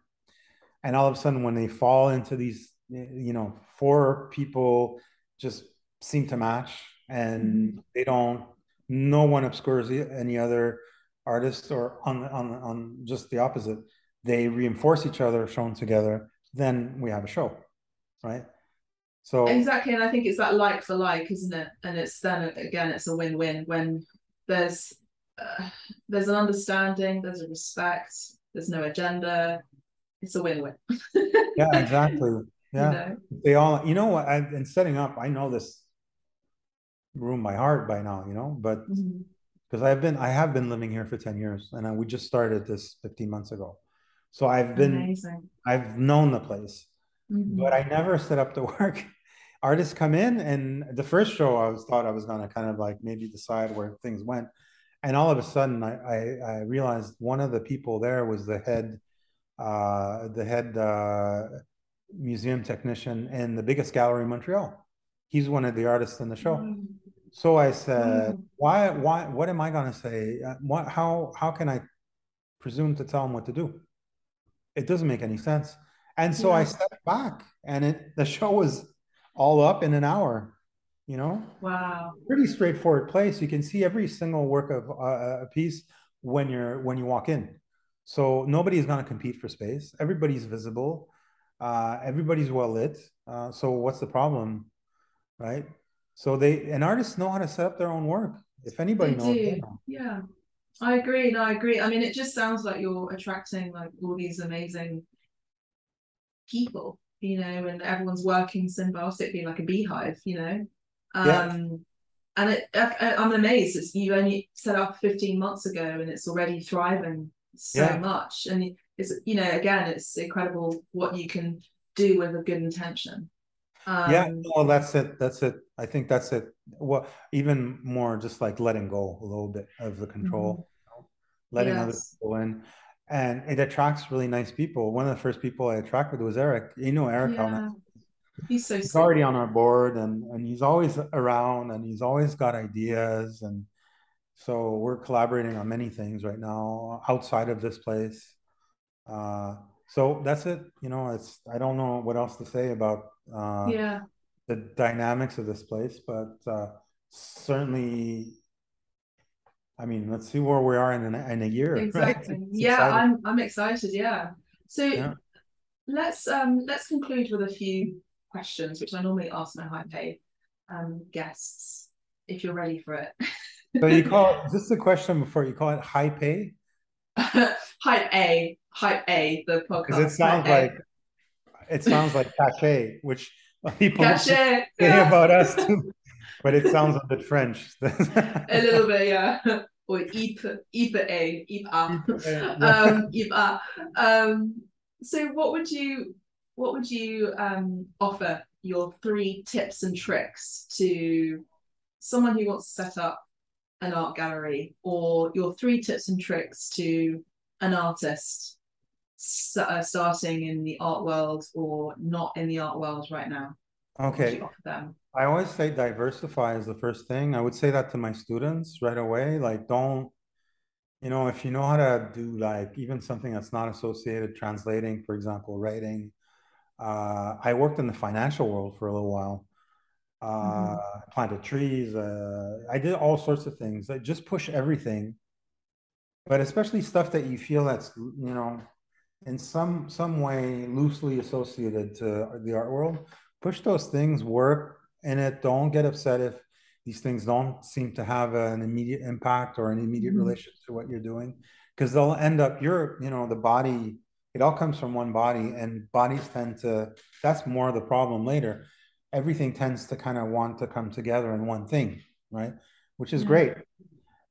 And all of a sudden, when they fall into these, you know, four people just seem to match, and mm-hmm. they don't no one obscures any other artist or on on on just the opposite. They reinforce each other shown together then we have a show right? So exactly and i think it's that like for like isn't it? And it's then again it's a win-win when there's uh, there's an understanding there's a respect there's no agenda it's a win-win. Yeah exactly. Yeah. you know? they all you know what? I, in setting up i know this room by heart by now you know but because mm-hmm. i've been i have been living here for 10 years and I, we just started this 15 months ago so i've been Amazing. i've known the place mm-hmm. but i never set up to work artists come in and the first show i was thought i was going to kind of like maybe decide where things went and all of a sudden I, I, I realized one of the people there was the head uh, the head uh, museum technician in the biggest gallery in Montreal. He's one of the artists in the show. Mm. So I said, mm. why, why, what am I going to say? Uh, what, how, how can I presume to tell him what to do? It doesn't make any sense. And so yeah. I stepped back and it, the show was all up in an hour, you know? Wow. Pretty straightforward place. You can see every single work of uh, a piece when you're, when you walk in. So nobody is going to compete for space. Everybody's visible uh, everybody's well lit. Uh, so what's the problem, right? So they and artists know how to set up their own work. If anybody they knows, do. yeah, I agree. No, I agree. I mean, it just sounds like you're attracting like all these amazing people, you know, and everyone's working symbiotically like a beehive, you know. Um, yeah. And it, I, I'm amazed. It's you only set up 15 months ago, and it's already thriving so yeah. much. And it's you know again it's incredible what you can do with a good intention um, yeah well that's it that's it. I think that's it. Well even more just like letting go a little bit of the control mm-hmm. you know, letting yes. other people in. And it attracts really nice people. One of the first people i attracted was eric. You know eric yeah. he's so he's already on our board and and he's always around and he's always got ideas and so we're collaborating on many things right now outside of this place. Uh, so that's it. You know, it's I don't know what else to say about uh, yeah the dynamics of this place, but uh, certainly. I mean, let's see where we are in a, in a year. Exactly. Right? Yeah, exciting. I'm I'm excited. Yeah. So yeah. let's um let's conclude with a few questions, which I normally ask my Hype A um, guests. If you're ready for it. so you call is this the question before you call it Hype A? Hype A, Hype A, the podcast. Because it sounds like it sounds like cachet, which people cachet. say about us too. But it sounds a bit French. a little bit, yeah. Or Ip, Ip A, Ip A. Um, Ip A. Um, so what would you what would you um, offer your three tips and tricks to someone who wants to set up an art gallery or your three tips and tricks to an artist uh, starting in the art world or not in the art world right now? Okay. I always say diversify is the first thing. I would say that to my students right away. Like, don't, you know, if you know how to do like even something that's not associated, translating, for example, writing. Uh, I worked in the financial world for a little while. Uh, mm-hmm. planted trees. Uh, I did all sorts of things. I just push everything but especially stuff that you feel that's you know in some some way loosely associated to the art world push those things work in it. Don't get upset if these things don't seem to have an immediate impact or an immediate mm-hmm. relation to what you're doing. Because they'll end up you're you know the body it all comes from one body and bodies tend to that's more the problem later. Everything tends to kind of want to come together in one thing right? Which is yeah. great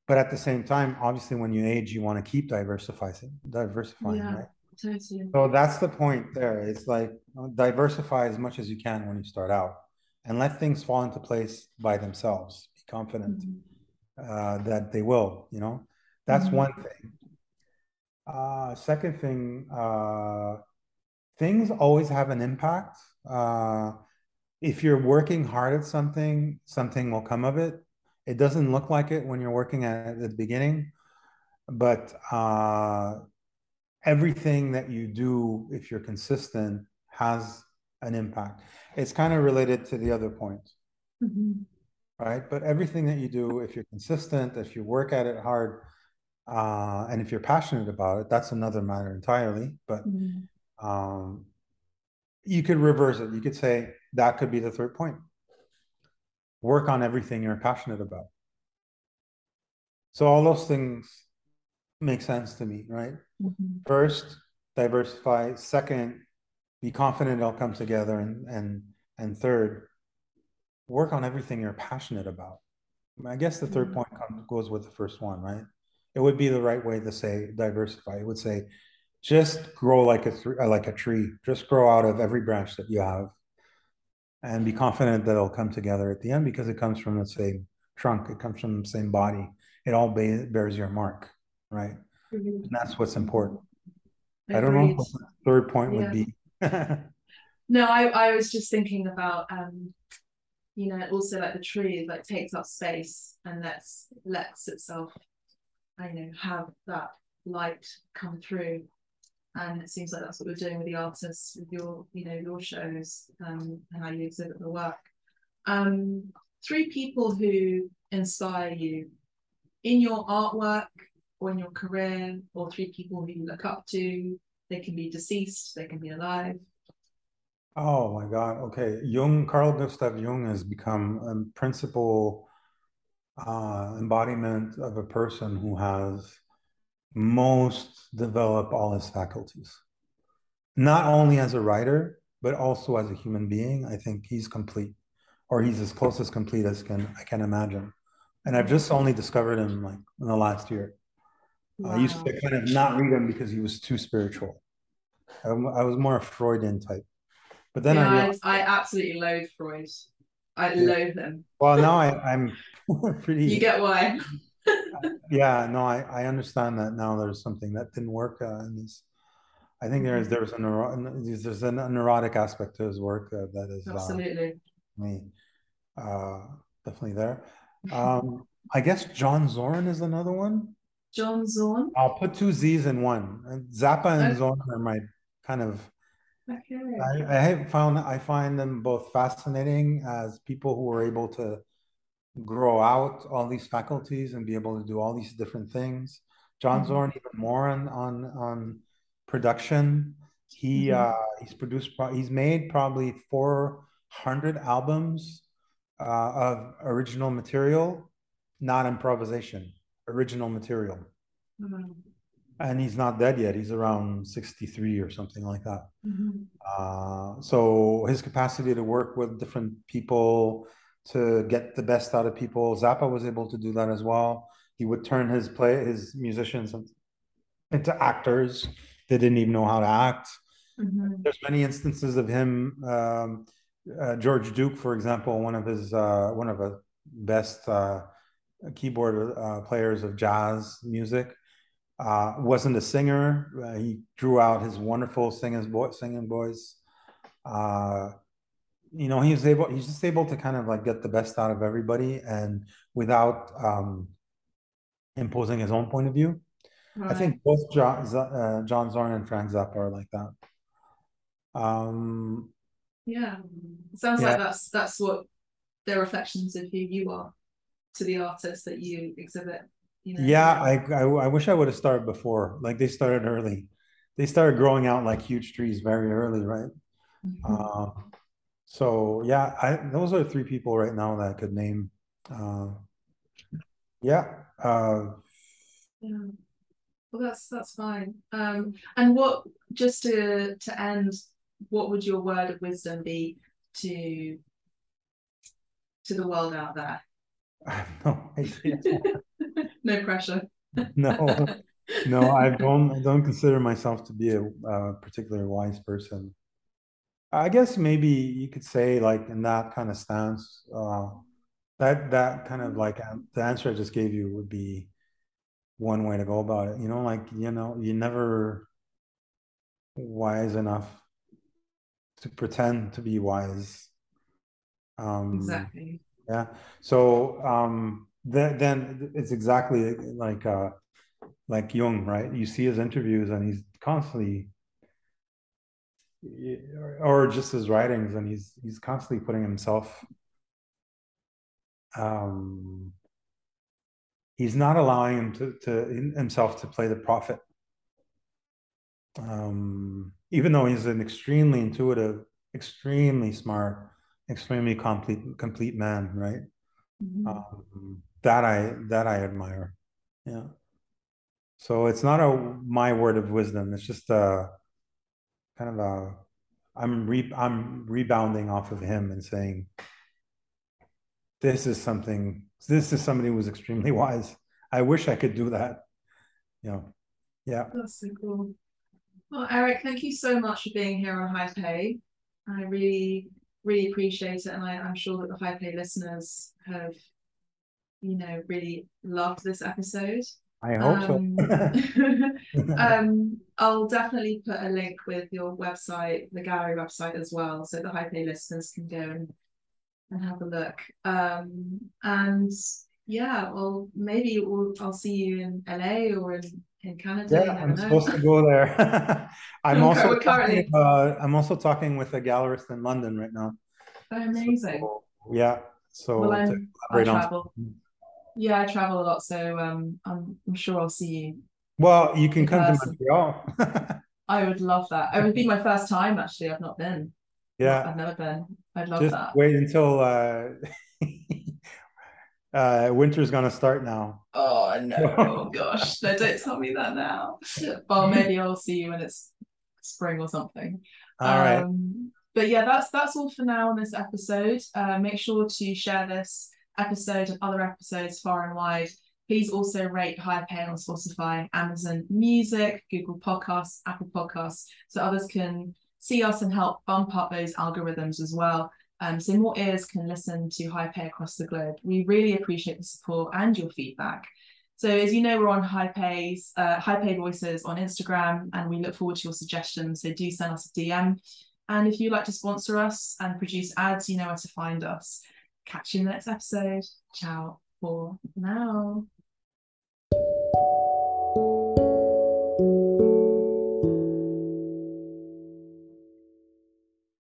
but at the same time, obviously, when you age, you want to keep diversifying, diversifying, yeah, right? Totally. So that's the point there. It's like diversify as much as you can when you start out, and let things fall into place by themselves. Be confident mm-hmm. uh, that they will. You know, that's mm-hmm. one thing. Uh, second thing, uh, things always have an impact. Uh, if you're working hard at something, something will come of it it doesn't look like it when you're working at the beginning, but uh, everything that you do, if you're consistent, has an impact. It's kind of related to the other point. Mm-hmm. right? But everything that you do, if you're consistent, if you work at it hard, uh, and if you're passionate about it, that's another matter entirely. But mm-hmm. um, you could reverse it. You could say that could be the third point. Work on everything you're passionate about. So all those things make sense to me, right? Mm-hmm. First, diversify. Second, be confident it'll come together. And and and third, work on everything you're passionate about. I guess the 3rd mm-hmm. point comes, goes with the first one, right? It would be the right way to say diversify. It would say just grow like a th- like a tree. Just grow out of every branch that you have, and be confident that it'll come together at the end because it comes from the same trunk. It comes from the same body. It all bears your mark, right? Mm-hmm. And that's what's important. Agreed. I don't know what the third point yeah. would be. no, I, I was just thinking about um, you know, also like the tree like takes up space and lets lets itself, I know, have that light come through. And it seems like that's what we're doing with the artists, with your, you know, your shows um, and how you exhibit the work. Um, three people who inspire you in your artwork or in your career, or three people who you look up to. They can be deceased, they can be alive. Oh my God. Okay. Jung, Carl Gustav Jung has become a principal uh, embodiment of a person who has most develop all his faculties. Not only as a writer, but also as a human being. I think he's complete, or he's as close as complete as can I can imagine. And I've just only discovered him like in the last year. Wow. I used to kind of not read him because he was too spiritual. I, I was more a Freudian type. But then yeah, I, realized, I, I absolutely loathe Freud. I yeah. loathe him. Well, now I, I'm pretty. You get why? Yeah, no, I, I understand that now. There's something that didn't work uh, in this. I think there's there's a neuro, there's a neurotic aspect to his work uh, that is uh, absolutely uh, me uh, definitely there. Um, I guess John Zorn is another one. John Zorn. I'll put two Z's in one. Zappa and okay. Zorn are my kind of Okay. I, I have found I find them both fascinating as people who are able to grow out all these faculties and be able to do all these different things. John mm-hmm. Zorn even more on on on production. He mm-hmm. uh, he's produced he's made probably four hundred albums uh, of original material, not improvisation, original material. Mm-hmm and he's not dead yet. He's around 63 or something like that. Mm-hmm. Uh, so his capacity to work with different people to get the best out of people, Zappa was able to do that as well. He would turn his play his musicians into actors. They didn't even know how to act. Mm-hmm. There's many instances of him. Um, uh, George Duke, for example, one of his uh, one of the best uh, keyboard uh, players of jazz music uh, wasn't a singer. Uh, he drew out his wonderful singing, singing voice. You know, he was able. He's just able to kind of like get the best out of everybody, and without um, imposing his own point of view. Right. I think both John, uh, John Zorn and Frank Zappa are like that. Um, yeah, it sounds yeah. like that's that's what their reflections of who you are to the artist that you exhibit. You know? Yeah, I, I, I wish I would have started before. Like they started early. They started growing out like huge trees very early, right? Uh, so yeah, I those are three people right now that I could name. Uh, yeah. Uh, yeah. Well, that's that's fine. Um, and what just to to end, what would your word of wisdom be to to the world out there? I have no idea. no pressure. no, no, I don't. I don't consider myself to be a, a particularly wise person. I guess maybe you could say, like in that kind of stance, uh, that that kind of like the answer I just gave you would be one way to go about it. You know, like you know, you never wise enough to pretend to be wise. Um, exactly. Yeah. So um, then, then it's exactly like uh, like Jung, right? You see his interviews, and he's constantly, or just his writings, and he's he's constantly putting himself um, he's not allowing him to, to himself to play the prophet. Um, even though he's an extremely intuitive, extremely smart, extremely complete complete man, right? Mm-hmm. Um, that I that I admire. Yeah. So it's not a my word of wisdom. It's just a kind of a I'm re I'm rebounding off of him and saying this is something this is somebody who was extremely wise. I wish I could do that. You know. Yeah. That's so cool. Well, Eric, thank you so much for being here on Hype A. I really, really appreciate it. And I, I'm sure that the Hype A listeners have, you know, really loved this episode. I hope um, so. um, I'll definitely put a link with your website, the gallery website as well, so the Hype A listeners can go and, and have a look. Um, and yeah, well, maybe we'll, I'll see you in LA or in, in Canada. Yeah, I'm know. supposed to go there. I'm also currently... talking, uh, I'm also talking with a gallerist in London right now. Oh, amazing. So, yeah. So well, travel. On yeah, I travel a lot, so um, I'm, I'm sure I'll see you. Well, you can come person. to Montreal. I would love that. It would be my first time actually. I've not been. Yeah, I've never been. I'd love Just that. Wait until uh, uh, winter's gonna start now. Oh no! oh gosh, no! Don't tell me that now. Well, maybe I'll see you when it's spring or something. All um, right. But yeah, that's that's all for now on this episode. Uh, make sure to share this episode and other episodes far and wide. Please also rate Hype A on Spotify, Amazon Music, Google Podcasts, Apple Podcasts, so others can see us and help bump up those algorithms as well. Um, so more ears can listen to Hype A across the globe. We really appreciate the support and your feedback. So as you know, we're on Hype A's uh, Hype A Voices on Instagram, and we look forward to your suggestions. So do send us a DM. And if you'd like to sponsor us and produce ads, you know where to find us. Catch you in the next episode. Ciao for now.